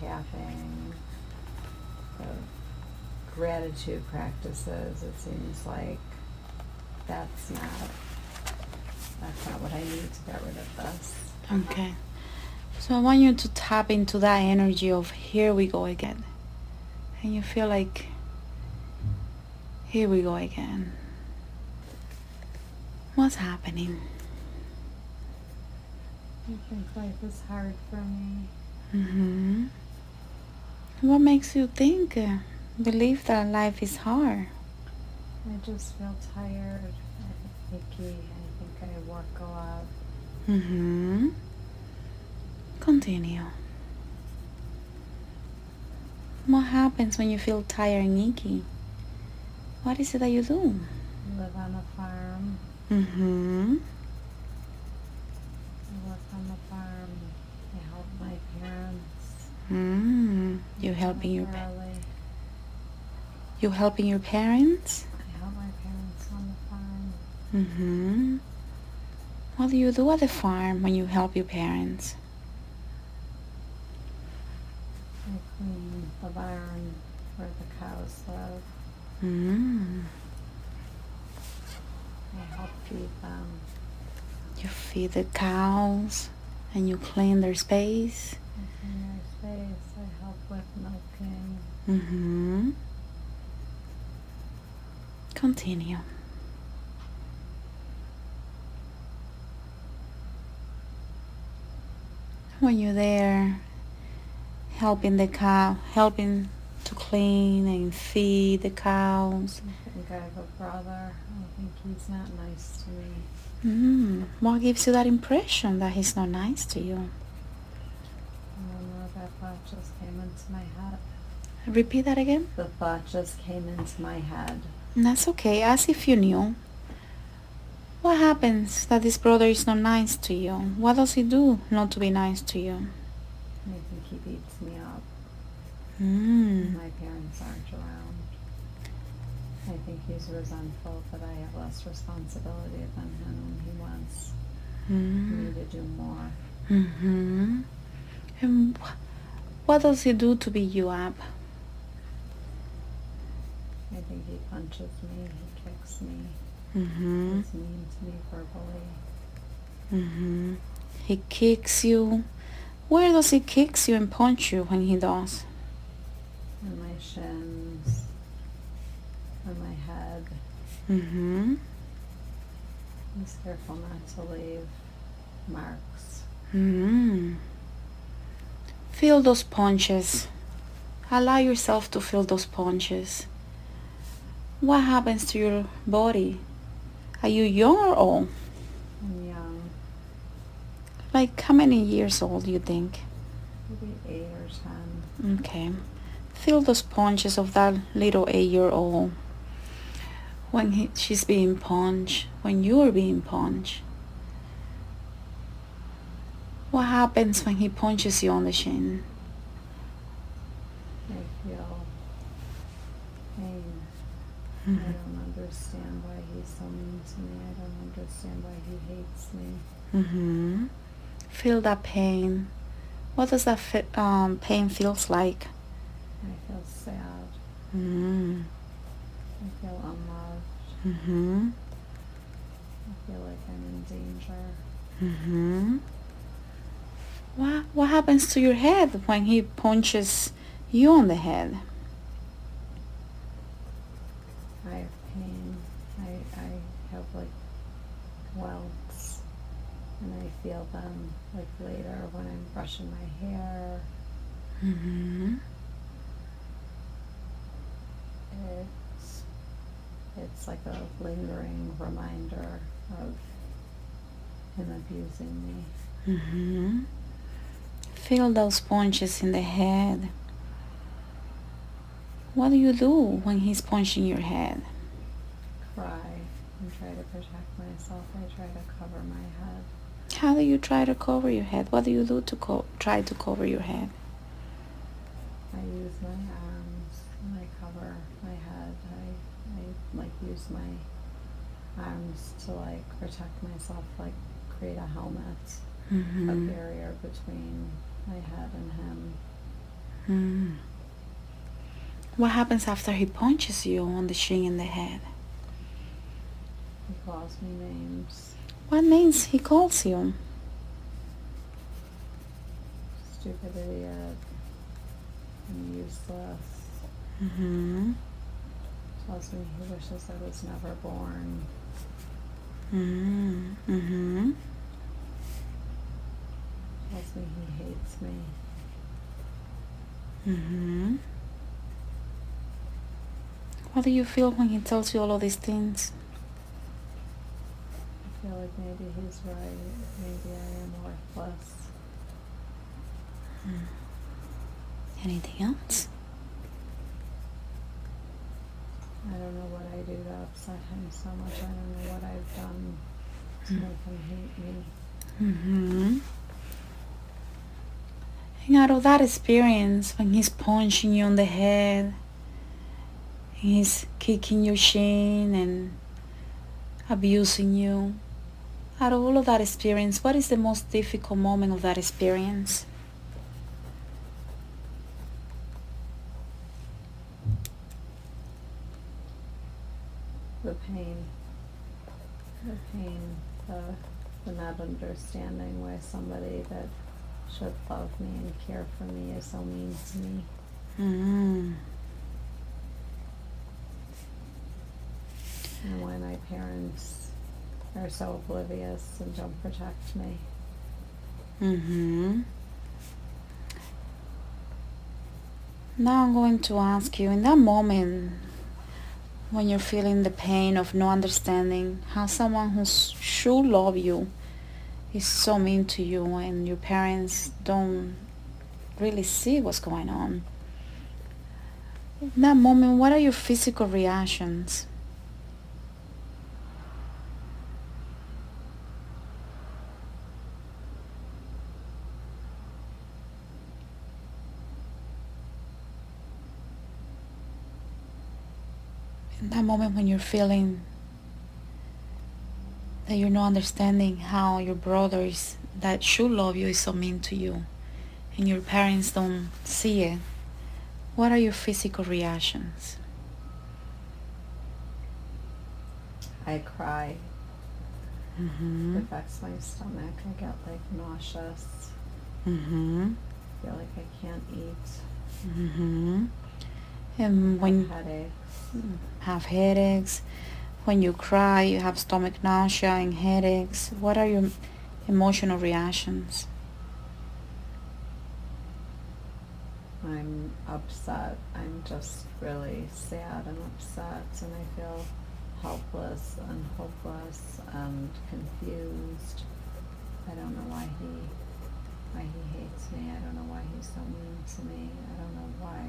tapping, the gratitude practices, it seems like that's not that's not what I need to get rid of this. Okay. So I want you to tap into that energy of here we go again. And you feel like here we go again. What's happening? I think life is hard for me. Hmm What makes you think, believe that life is hard? I just feel tired and. I think I work a lot. Mm-hmm. Continue. What happens when you feel tired and? What is it that you do? Live on a farm. Mm-hmm. I work on the farm. I help my parents. Mm. You helping your you helping your parents? I help my parents on the farm. Mm-hmm. What do you do at the farm when you help your parents? I clean the barn where the cows live. Mm. I help feed them. You feed the cows and you clean their space. I clean their space. I help with milking. Mm-hmm. Continue. When you're there, helping the cow, helping to clean and feed the cows. I think I have a brother. I think he's not nice to me. Mm. What gives you that impression that he's not nice to you? I don't know. That thought just came into my head. Repeat that again. The thought just came into my head. That's okay, as if you knew. What happens that this brother is not nice to you? What does he do not to be nice to you? I think he beats me up. Mm. My parents aren't. I think he's resentful that I have less responsibility than him. and He wants me Mm. to do more. Mm-hmm. And wh- what does he do to beat you up? I think he punches me. He kicks me. Mm-hmm. He's mean to me verbally. Mm-hmm. He kicks you. Where does he kicks you and punch you when he does? On my shins. On my head. Mm-hmm. He's careful not to leave marks. Mm. Feel those punches. Allow yourself to feel those punches. What happens to your body? Are you young or old? I'm young. Like how many years old you think? Maybe eight or ten. Okay. Feel those punches of that little eight-year-old. When he, she's being punched, when you're being punched. What happens when he punches you on the shin? I feel pain. I Mhm. don't understand why he's so mean to me. I don't understand why he hates me. Mm-hmm. Feel that pain. What does that fi- um, pain feels like? I feel sad. Mm-hmm. Mm-hmm. I feel like I'm in danger. Mm-hmm. What what happens to your head when he punches you on the head? I have pain. I, I have like welts. And I feel them like later when I'm brushing my hair. Mm-hmm. It's it's like a lingering reminder of him abusing me. Mm-hmm. Feel those punches in the head. What do you do when he's punching your head? Cry and try to protect myself. I try to cover my head. How do you try to cover your head? What do you do to co- try to cover your head? I use my arms and I cover my head. I, I like use my arms to like protect myself, like create a helmet, a Mm-hmm. barrier between my head and him. Mm. What happens after he punches you on the shin and the head? He calls me names. What names he calls you? Stupid idiot. I'm useless. Mm-hmm. Tells me he wishes I was never born. Mm-hmm. Mm-hmm. Tells me he hates me. Mm-hmm. What do you feel when he tells you all of these things? I feel like maybe he's right. Maybe I am worthless. Anything else? I don't know what I do to upset him so much. I don't know what I've done to Mm. make him hate me. Mm-hmm. And out of that experience, when he's punching you on the head, he's kicking your shin and abusing you, out of all of that experience, what is the most difficult moment of that experience? The pain. The pain. The, the not understanding why somebody that should love me and care for me is so mean to me. Mm. And why my parents are so oblivious and don't protect me. Mm-hmm. Now I'm going to ask you in that moment when you're feeling the pain of no understanding how someone who should love you is so mean to you and your parents don't really see what's going on. In that moment, what are your physical reactions? in that moment when you're feeling that you're not understanding how your brothers that should love you is so mean to you and your parents don't see it what are your physical reactions I cry. mm-hmm. It affects my stomach. I get like nauseous. Mm-hmm. feel like I can't eat. Mm-hmm. and when headache. Have headaches when you cry you have stomach nausea and headaches what are your emotional reactions I'm upset. I'm just really sad and upset, and I feel helpless and hopeless and confused. I don't know why he why he hates me. I don't know why he's so mean to me. I don't know why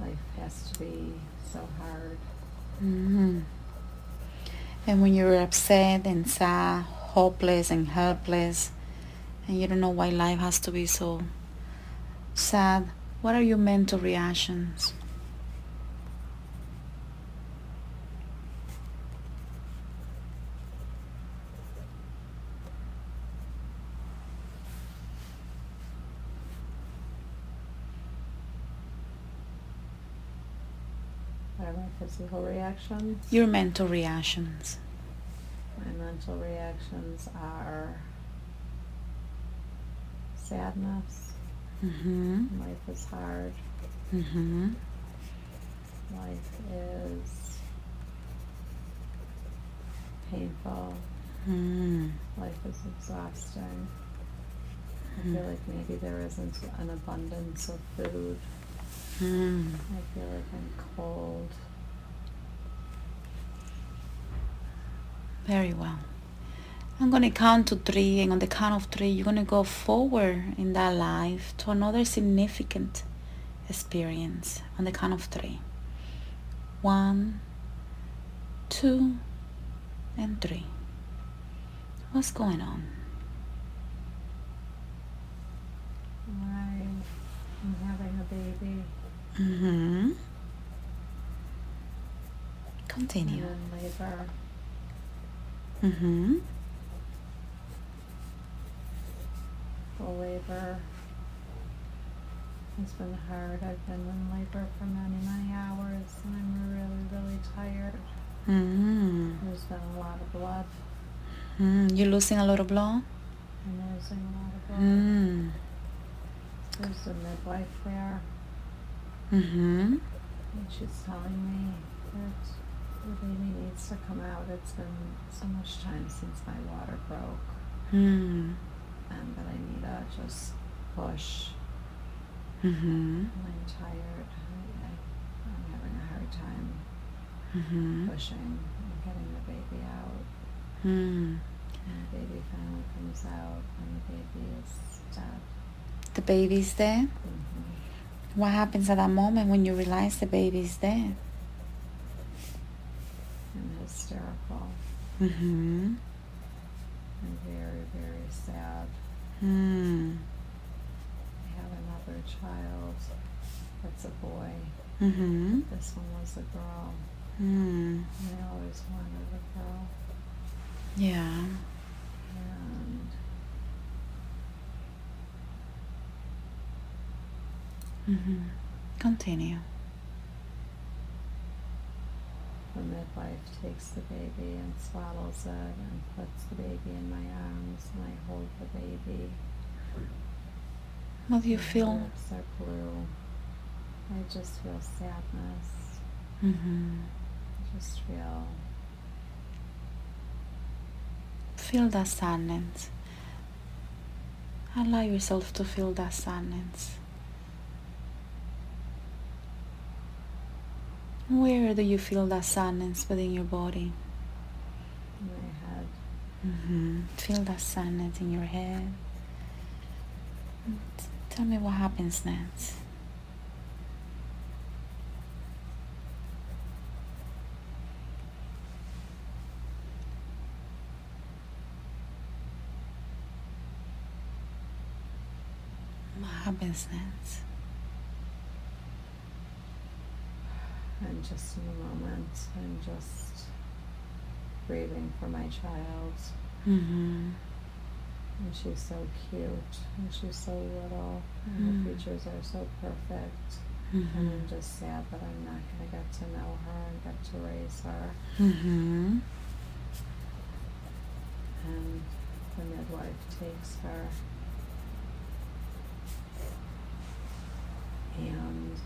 life has to be so hard. hmm And when you're upset and sad, hopeless and helpless, and you don't know why life has to be so sad, what are your mental reactions? My physical reactions? Your mental reactions. My mental reactions are sadness. Mm-hmm. Life is hard. Mm-hmm. Life is painful. Mm. Life is exhausting. I feel like maybe there isn't an abundance of food. Mm. I feel like I'm cold. Very well. I'm going to count to three, and on the count of three, you're going to go forward in that life to another significant experience on the count of three. One, two, and three. What's going on? I am having a baby. Mm-hmm. Continue. Labor. Mm-hmm. Full labor. It's been hard. I've been in labor for many, many hours and I'm really, really tired. Mm. There's been a lot of blood. Mm. You're losing a lot of blood? I'm losing a lot of blood. Mm. There's a midwife there Mm-hmm. and she's telling me that the baby needs to come out. It's been so much time since my water broke Mm. and that I need to just push. Mm-hmm. And I'm tired. I, I'm having a hard time Mm-hmm. pushing and getting the baby out. Mm. And the baby finally comes out and the baby is dead. The baby's dead? hmm What happens at that moment when you realize the baby's dead? I'm hysterical Mm-hmm. and very, very sad. Mm. I have another child that's a boy. Mm-hmm. This one was a girl. Mm. I always wanted a girl. Yeah. And Mm-hmm. Continue. the midwife takes the baby and swaddles it and puts the baby in my arms and I hold the baby. What do you My feel? lips are blue. I just feel sadness. Mm-hmm. I just feel Feel that sadness. Allow yourself to feel that sadness. Where do you feel that sadness within your body? in my head. Mm-hmm. Feel that sadness in your head. Tell me what happens next. What happens next? I'm just in the moment. I'm just grieving for my child. Mm-hmm. And she's so cute. And she's so little. And her features are so perfect. Mm-hmm. And I'm just sad that I'm not going to get to know her and get to raise her. Mm-hmm. And the midwife takes her. And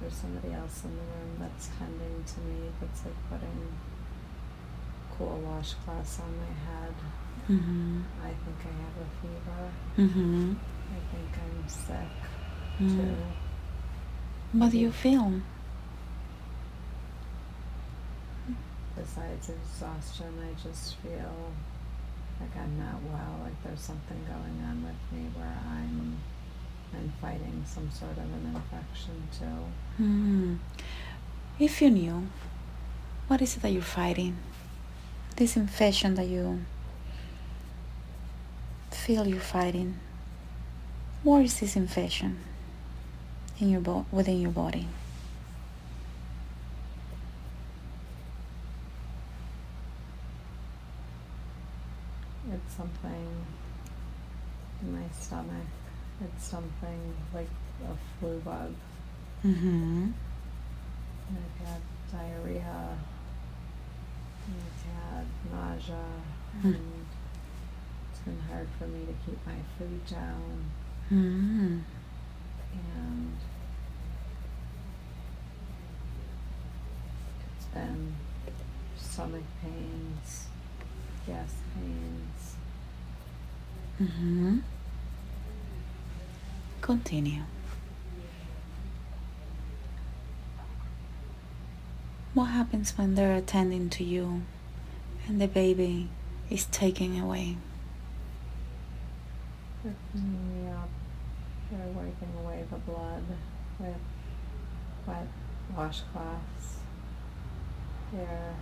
there's somebody else in the room that's tending to me that's like putting cool washcloths on my head. Mm-hmm. I think I have a fever. Mm-hmm. I think I'm sick Mm. too. What do you feel? Besides exhaustion, I just feel like I'm not well, like there's something going on with me where I'm I'm fighting some sort of an infection too. Hmm. If you knew, what is it that you're fighting? This infection that you feel you're fighting. What is this infection in your bo- within your body? It's something in my stomach. It's something like a flu bug. Mm-hmm. And I've had diarrhea. And I've had nausea. Hmm. And it's been hard for me to keep my food down. Mm-hmm. and it's been stomach pains, gas pains. Mm-hmm. Continue. What happens when they're attending to you and the baby is taken away? Cleaning. They're wiping away the blood with wet washcloths. They're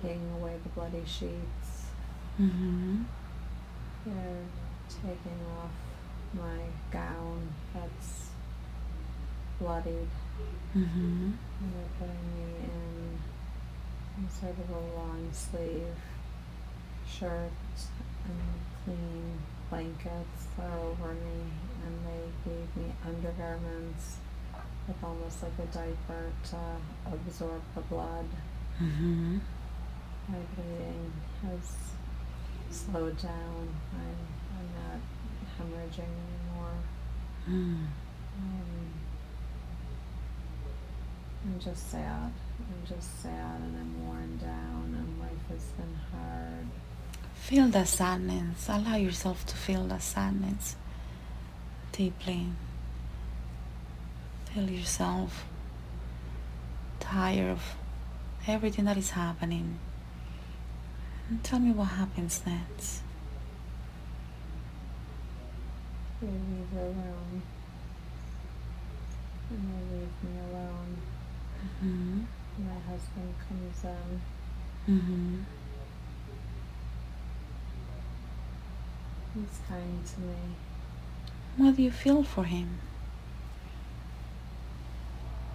taking away the bloody sheets. Mm-hmm. They're taking off my gown that's bloodied Mm-hmm. and they're putting me in some sort of a long sleeve shirt and clean blankets are over me and they gave me undergarments with almost like a diaper to absorb the blood. Mm-hmm. My bleeding has slowed down. I'm, I'm not hemorrhaging anymore. Mm. Um, I'm just sad. I'm just sad and I'm worn down and life has been hard. Feel the sadness. Allow yourself to feel the sadness deeply. Feel yourself tired of everything that is happening. And tell me what happens next. They leave the room. And they leave me alone. Mm-hmm. My husband comes in. Mm-hmm. He's kind to me. What do you feel for him?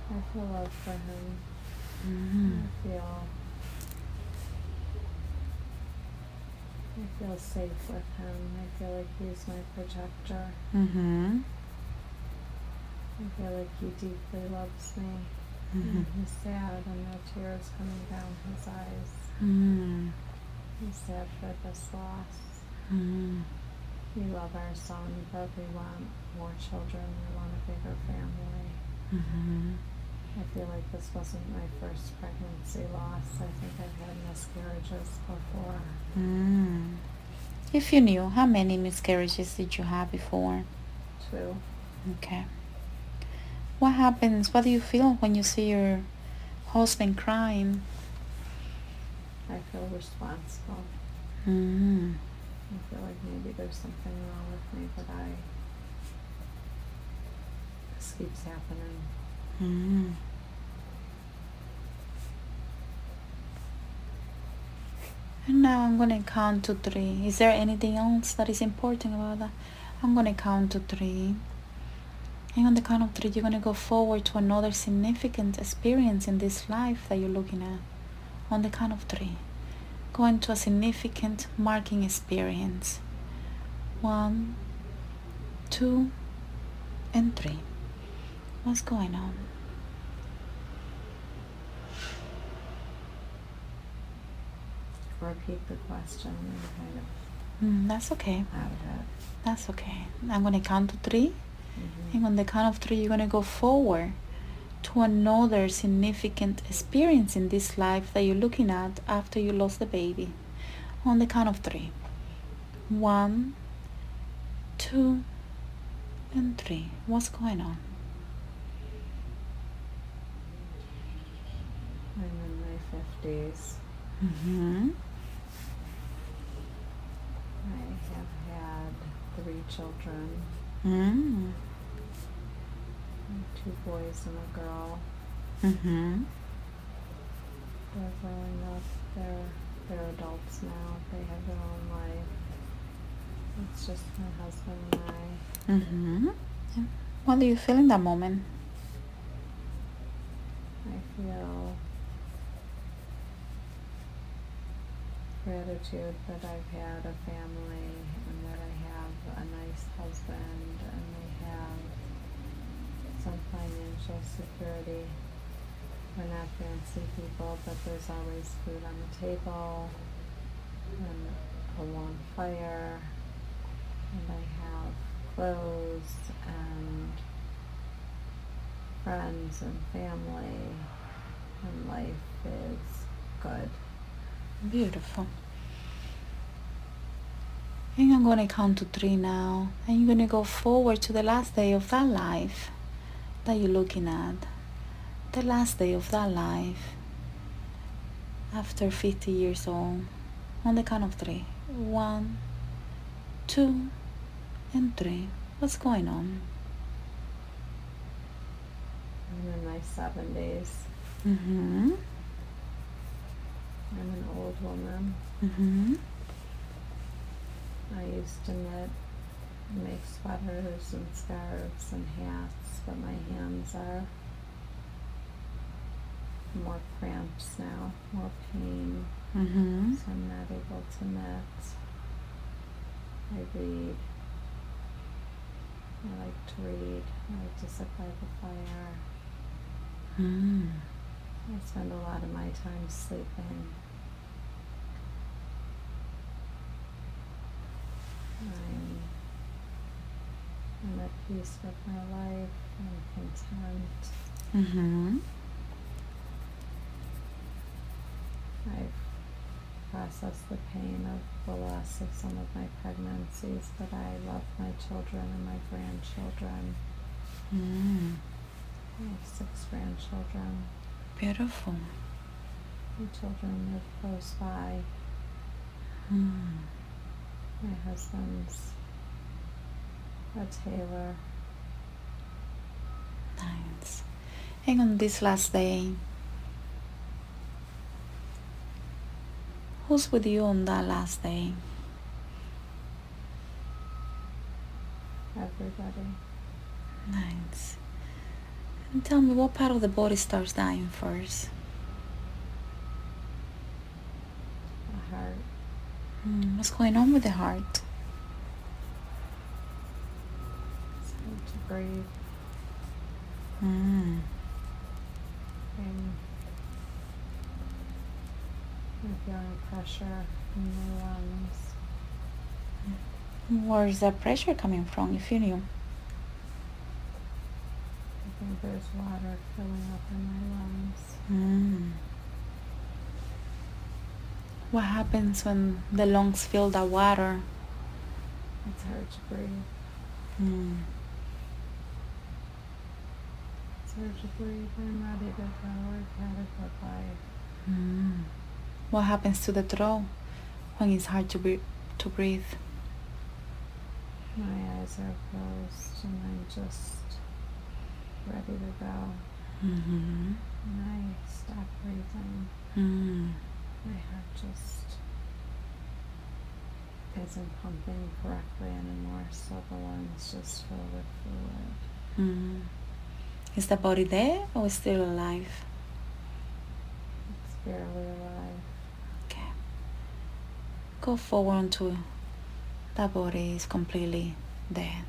I feel love for him. Mm-hmm. I feel I feel safe with him. I feel like he's my protector. Mm-hmm. I feel like he deeply loves me. Mm-hmm. He's sad and there are tears coming down his eyes. Mm-hmm. He's sad for this loss. Mm-hmm. We love our son, but we want more children. We want a bigger family. I feel like this wasn't my first pregnancy loss. I think I've had miscarriages before. Mm. If you knew, how many miscarriages did you have before? Two. Okay. What happens? What do you feel when you see your husband crying? I feel responsible. Mm-hmm. I feel like maybe there's something wrong with me, but I. This keeps happening. Mm-hmm. And now I'm gonna count to three. Is there anything else that is important about that? I'm gonna count to three. And on the count of three, you're gonna go forward to another significant experience in this life that you're looking at. On the count of three, go into a significant marking experience. One, two, and three. What's going on? Repeat the question kind of Mm, that's okay. out of it. That's okay. I'm gonna count to 3 Mhm. and on the count of three, you're gonna go forward to another significant experience in this life that you're looking at after you lost the baby. On the count of three. One, two, and three. What's going on? I'm in my fifties. Mm-hmm. I have had three children, Mm. two boys and a girl. Mm-hmm. They're growing up. They're they're adults now. They have their own life. It's just my husband and I. Mm-hmm. What do you feel in that moment? I feel gratitude that I've had a family and that I have a nice husband and I have some financial security. We're not fancy people, but there's always food on the table and a warm fire and I have clothes and friends and family and life is good. Beautiful. And I'm going to count to three now. And you're going to go forward to the last day of that life that you're looking at. The last day of that life after 50 years old. On the count of three. One, two, and three. What's going on? I'm in my seventies. Mm-hmm. I'm an old woman. Mm-hmm. I used to knit, and make sweaters and scarves and hats, but my hands are more cramps now, more pain, Mm-hmm. so I'm not able to knit. I read I like to read. I like to sit by the fire. Mm. I spend a lot of my time sleeping. I'm, I'm at peace with my life. I'm content. Mm-hmm. I've processed the pain of the loss of some of my pregnancies, but I love my children and my grandchildren. Mm. I have six grandchildren. Beautiful. My children live close by. Mm. My husband's a tailor. Nice. And on this last day, who's with you on that last day? Everybody. Nice. And tell me what part of the body starts dying first? A heart. Mm, what's going on with the heart? It's hard to breathe. Mm. I'm, I'm feeling pressure in my lungs. Where is that pressure coming from, if you knew? I think there's water filling up in my lungs. Mm. What happens when the lungs fill that water? It's hard to breathe. Mm. It's hard to breathe. I'm ready to go. I've had a good life. Mm. What happens to the throat when it's hard to breathe? To breathe? My eyes are closed and I'm just ready to go. Mm-hmm. And I stop breathing. Mm. My heart just isn't pumping correctly anymore, so the lungs just fill with fluid. Mm. Is the body there or still alive? It's barely alive. Okay. Go forward until that body is completely dead.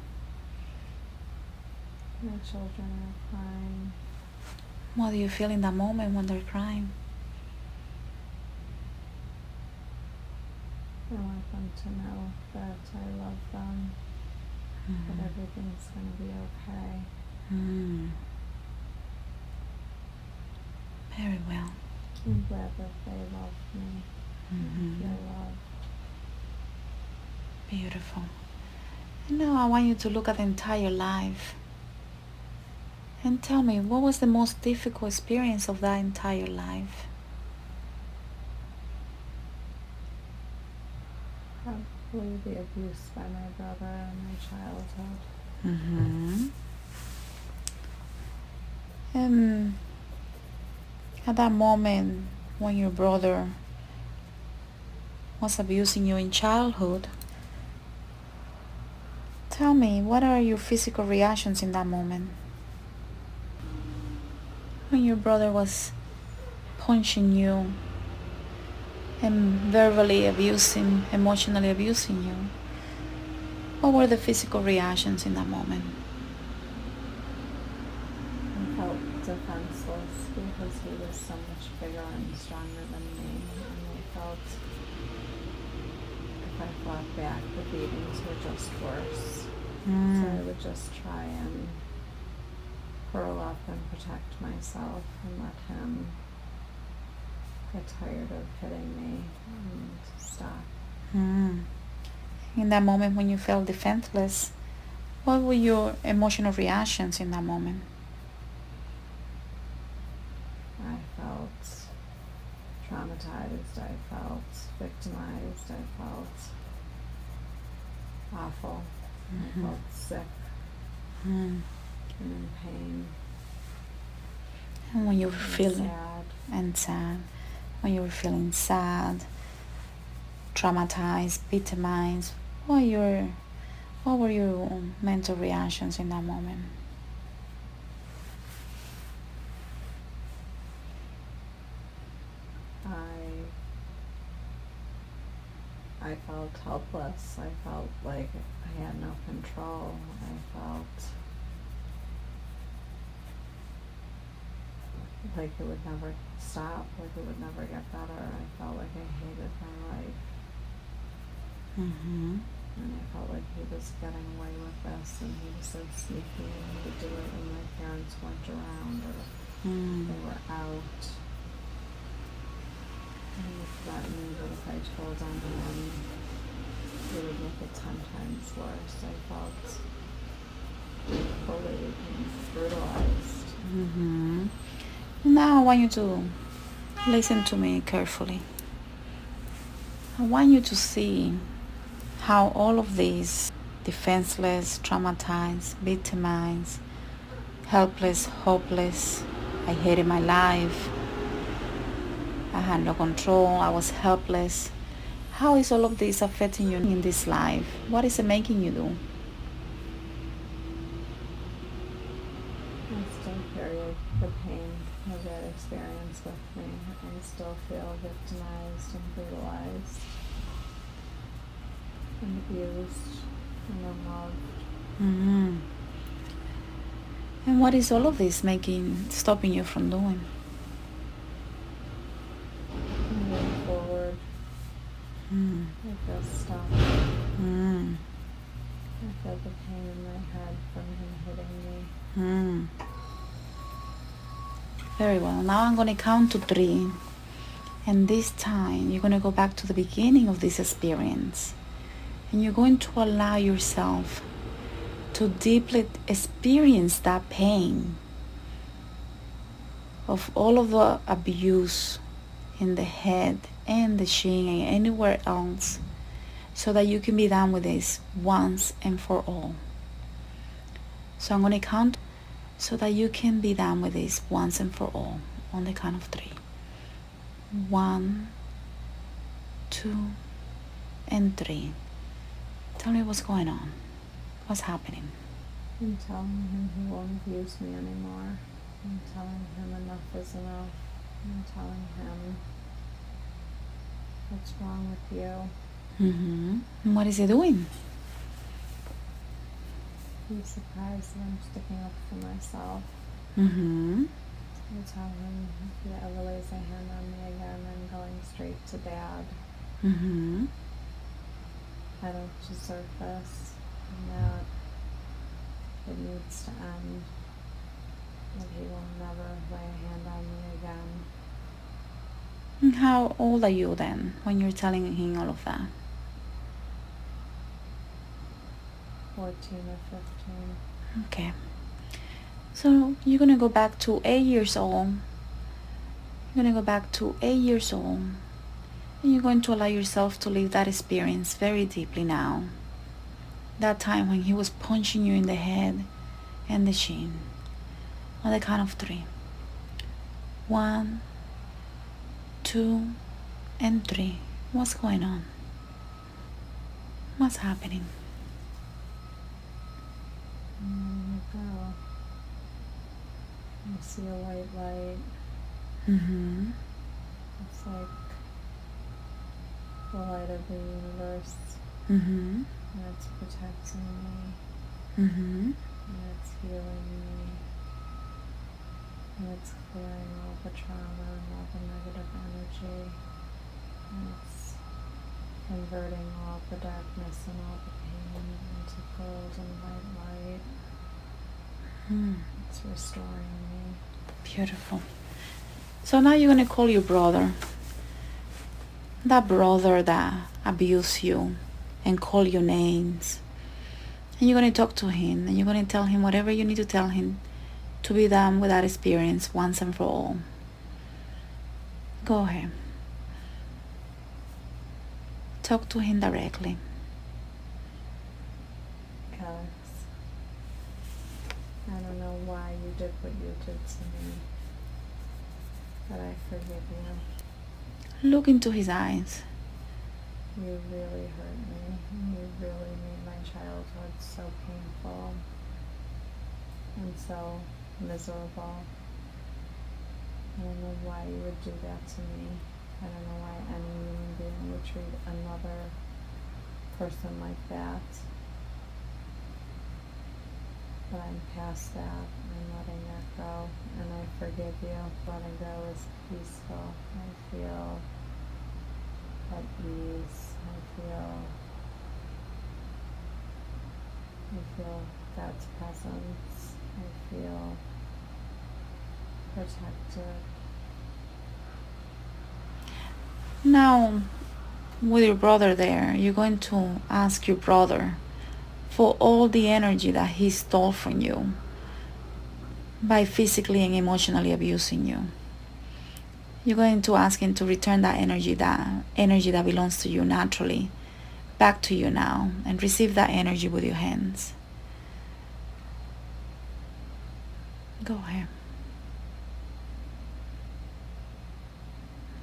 My children are crying. What do you feel in that moment when they're crying? I want them to know that I love them, that Mm. everything's going to be okay. Mm. Very well. I'm glad that they love me. Mhm. Feel loved. Beautiful. Now I want you to look at the entire life and tell me what was the most difficult experience of that entire life? Probably the abuse by my brother in my childhood. Mm-hmm. Um, at that moment when your brother was abusing you in childhood, tell me what are your physical reactions in that moment? When your brother was punching you and verbally abusing, emotionally abusing you, what were the physical reactions in that moment? I felt defenseless because he was so much bigger and stronger than me. And I felt if I fought back, the beatings were just worse. So I Mm. would just try and curl up and protect myself and let him get tired of hitting me and stop. Mm. In that moment when you felt defenseless, what were your emotional reactions in that moment? I felt traumatized, I felt victimized, I felt awful, I Mhm. felt sick Mm. and in pain. And when you were feeling sad. and sad, when you were feeling sad, traumatized, victimized, what your what were your mental reactions in that moment? I I felt helpless. I felt like I had no control. I felt like it would never stop, like it would never get better. I felt like I hated my life. Mhm. And I felt like he was getting away with this and he was so sneaky and he would do it when my parents weren't around or Mm. they were out. And he threatened that if I told on him, it would make it ten times worse. I felt bullied and brutalized. Mhm. Now I want you to listen to me carefully. I want you to see how all of these defenseless, traumatized, victimized, helpless, hopeless, I hated my life, I had no control, I was helpless. How is all of this affecting you in this life? What is it making you do? I still carry the pain of that experience with me. I still feel victimized and brutalized and abused and unloved. hmm And what is all of this making, stopping you from doing? Moving forward, Mm. I feel stuck. Mm. I feel the pain in my head from him hitting me. Mm. Very well. Now I'm going to count to three. And this time you're going to go back to the beginning of this experience. And you're going to allow yourself to deeply experience that pain of all of the abuse in the head and the shin and anywhere else so that you can be done with this once and for all. So I'm going to count so that you can be done with this once and for all on the count of three. One, two, and three. Tell me what's going on. What's happening? I'm telling him he won't abuse me anymore. I'm telling him enough is enough. I'm telling him what's wrong with you. Mm-hmm. And what is he doing? He's surprised that I'm sticking up for myself. Mm-hmm. I tell him if he ever lays a hand on me again, I'm going straight to dad. Mm-hmm. I don't deserve this, and that it needs to end. That he will never lay a hand on me again. And how old are you then when you're telling him all of that? 14 or 15. Okay. So you're gonna go back to eight years old. You're gonna go back to eight years old. And you're going to allow yourself to live that experience very deeply now. That time when he was punching you in the head and the shin. On the count of three. One, two, and three. What's going on? What's happening? And I go. See a white light. Mm-hmm. It's like the light of the universe. Mm-hmm. And it's protecting me. Mm-hmm. And it's healing me. And it's clearing all the trauma and all the negative energy. And it's converting all the darkness and all the pain into gold and white light. Mm. It's restoring me. Beautiful. So now you're gonna call your brother. That brother that abused you and call your names. And you're gonna talk to him and you're gonna tell him whatever you need to tell him to be done with that experience once and for all. Go ahead. Talk to him directly. Alex, I don't know why you did what you did to me. But I forgive you. Look into his eyes. You really hurt me. You really made my childhood so painful and so miserable. I don't know why you would do that to me. I don't know why any human being would treat another person like that. But I'm past that. I'm letting that go. And I forgive you. Letting go is peaceful. I feel at ease. I feel I feel God's presence. I feel protected. Now, with your brother there, you're going to ask your brother for all the energy that he stole from you by physically and emotionally abusing you. You're going to ask him to return that energy, that energy that belongs to you naturally, back to you now and receive that energy with your hands. Go ahead.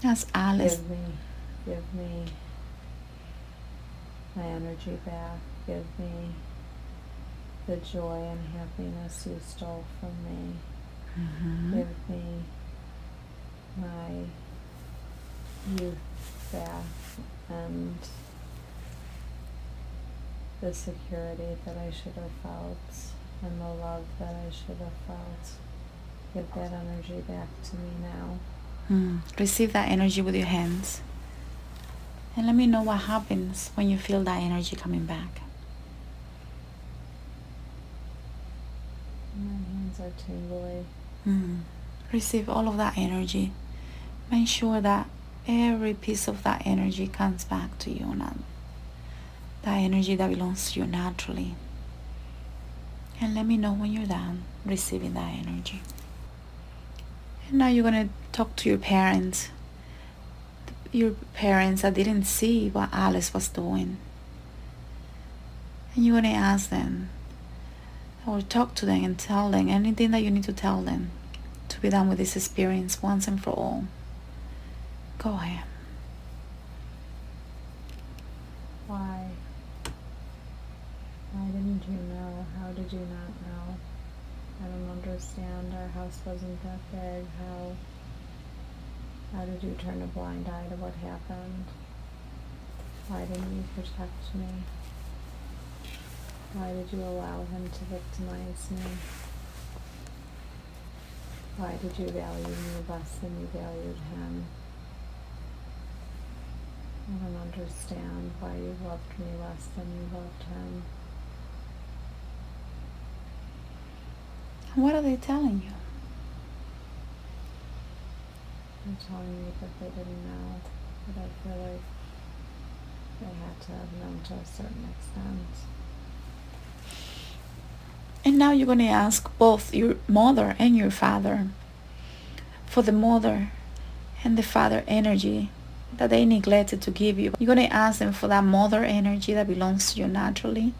That's Alice. Give me, give me my energy back. Give me the joy and happiness you stole from me. Mhm. Give me my youth back and the security that I should have felt and the love that I should have felt. Give that energy back to me now. Mm. Receive that energy with your hands. And let me know what happens when you feel that energy coming back. My hands are tingly. Mm. Receive all of that energy. Make sure that every piece of that energy comes back to you. Not that energy that belongs to you naturally. And let me know when you're done receiving that energy. And now you're going to talk to your parents. Your parents that didn't see what Alice was doing. And you're going to ask them or talk to them and tell them anything that you need to tell them to be done with this experience once and for all. Go ahead. Why? Why didn't you know? How did you not know? I don't understand. Our house wasn't that big. How how did you turn a blind eye to what happened? Why didn't you protect me? Why did you allow him to victimize me? Why did you value me less than you valued him? I don't understand why you loved me less than you loved him. What are they telling you? They're telling me that they didn't know, but I feel like they had to have known to a certain extent. And now you're going to ask both your mother and your father for the mother and the father energy that they neglected to give you. You're going to ask them for that mother energy that belongs to you naturally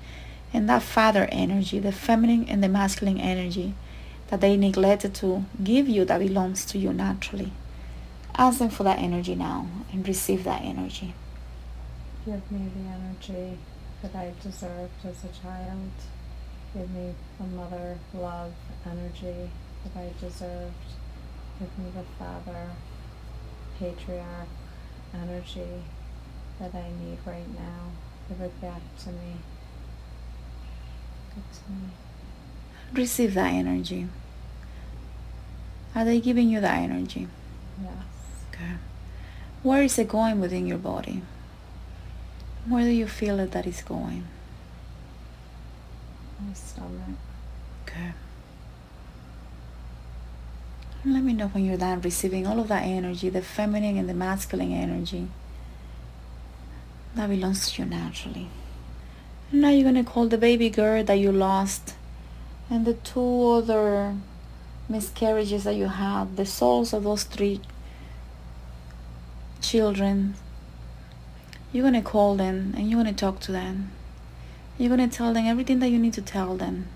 and that father energy, the feminine and the masculine energy that they neglected to give you that belongs to you naturally. Ask them for that energy now and receive that energy. Give me the energy that I deserved as a child. Give me the mother love energy that I deserved. Give me the father patriarch energy that I need right now. Give it back to me. Give it to me. Receive that energy. Are they giving you that energy? Yes. Okay. Where is it going within your body? Where do you feel it that it's going? My stomach. Okay. Let me know when you're done receiving all of that energy, the feminine and the masculine energy that belongs to you naturally. And now you're going to call the baby girl that you lost and the two other miscarriages that you had, the souls of those three children. You're going to call them and you're going to talk to them. You're going to tell them everything that you need to tell them.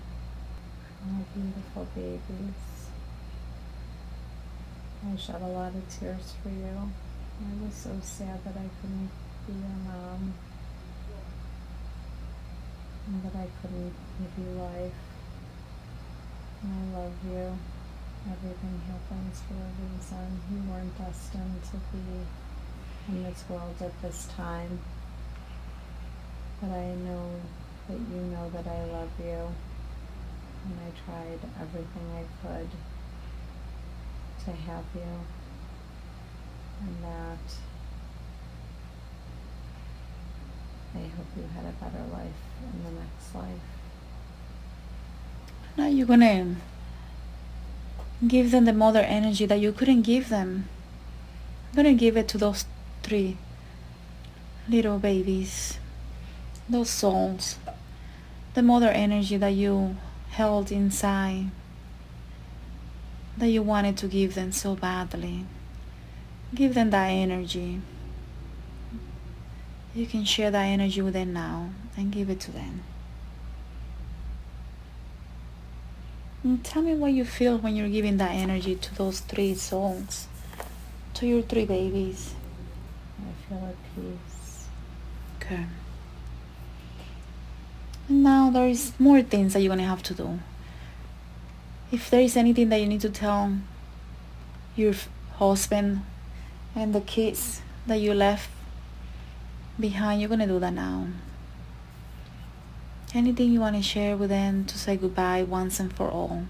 Oh, beautiful babies. I shed a lot of tears for you. I was so sad that I couldn't be your mom. And that I couldn't give you life. And I love you. Everything happens for a reason. You weren't destined to be in this world at this time. but I know that you know that I love you. And I tried everything I could to have you. And that I hope you had a better life in the next life. Now you're gonna give them the mother energy that you couldn't give them. I'm gonna give it to those three little babies, those souls, the mother energy that you held inside, that you wanted to give them so badly. Give them that energy. You can share that energy with them now and give it to them. And tell me what you feel when you're giving that energy to those three souls, to your three babies. I feel at peace. Okay. Now there is more things that you're gonna have to do. If there is anything that you need to tell your husband and the kids that you left behind, you're gonna do that now. Anything you want to share with them to say goodbye once and for all.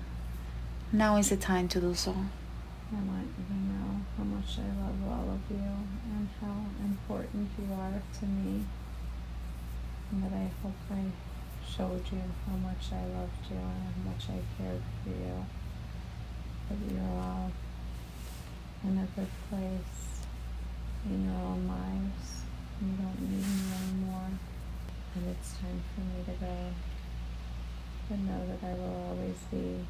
Now is the time to do so. I want you to know how much I love all of you and how important you are to me. And that I hope I showed you how much I loved you and how much I cared for you. That you're all in a good place in your own lives. You don't need me anymore. And it's time for me to go. But know that I will always be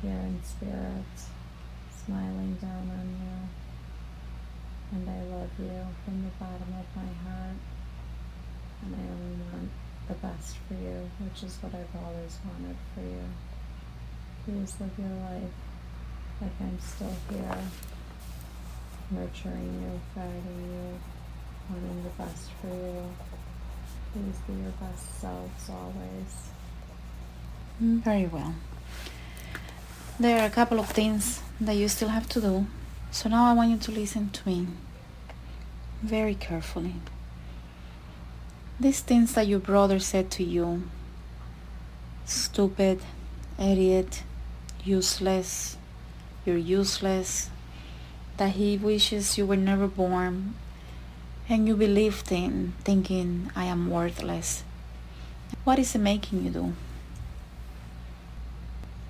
here in spirit, smiling down on you. And I love you from the bottom of my heart. And I only want the best for you, which is what I've always wanted for you. Please live your life like I'm still here, nurturing you, guiding you, wanting the best for you. Please be your best selves always. Mm, Very well. There are a couple of things that you still have to do. So now I want you to listen to me very carefully. These things that your brother said to you stupid, idiot, useless, you're useless, that he wishes you were never born, and you believed in thinking, I am worthless. What is it making you do?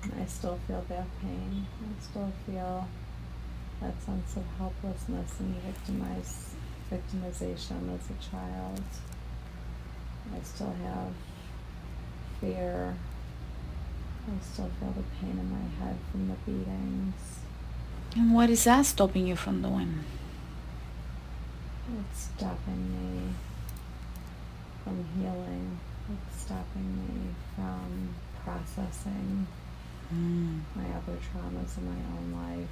I still feel that pain. I still feel that sense of helplessness and victimize, victimization as a child. I still have fear. I still feel the pain in my head from the beatings. And what is that stopping you from doing? It's stopping me from healing. It's stopping me from processing Mm. my other traumas in my own life.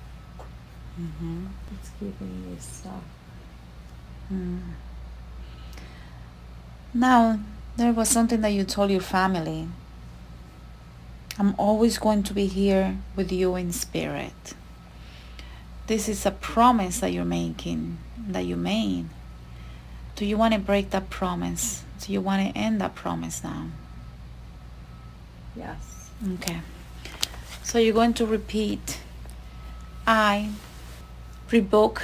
Mm-hmm. It's keeping me stuck. Mm. Now, there was something that you told your family. I'm always going to be here with you in spirit. This is a promise that you're making, that you made. Do you want to break that promise? Do you want to end that promise now? Yes. Okay. So you're going to repeat, I revoke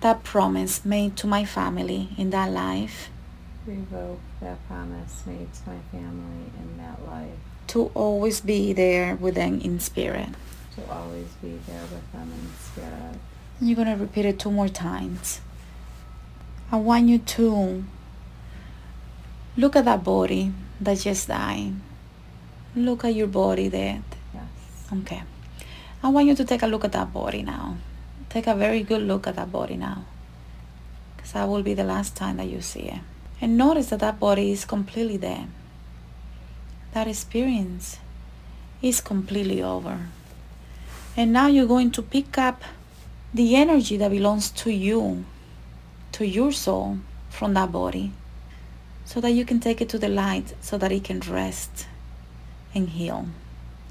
that promise made to my family in that life Revoke that promise made to my family in that life to always be there with them in spirit. to always be there with them in spirit. You're going to repeat it two more times. I want you to look at that body that just died. Look at your body dead. Yes. Okay. I want you to take a look at that body now. Take a very good look at that body now. Because that will be the last time that you see it. And notice that that body is completely dead. That experience is completely over. And now you're going to pick up the energy that belongs to you, to your soul from that body, so that you can take it to the light so that it can rest and heal.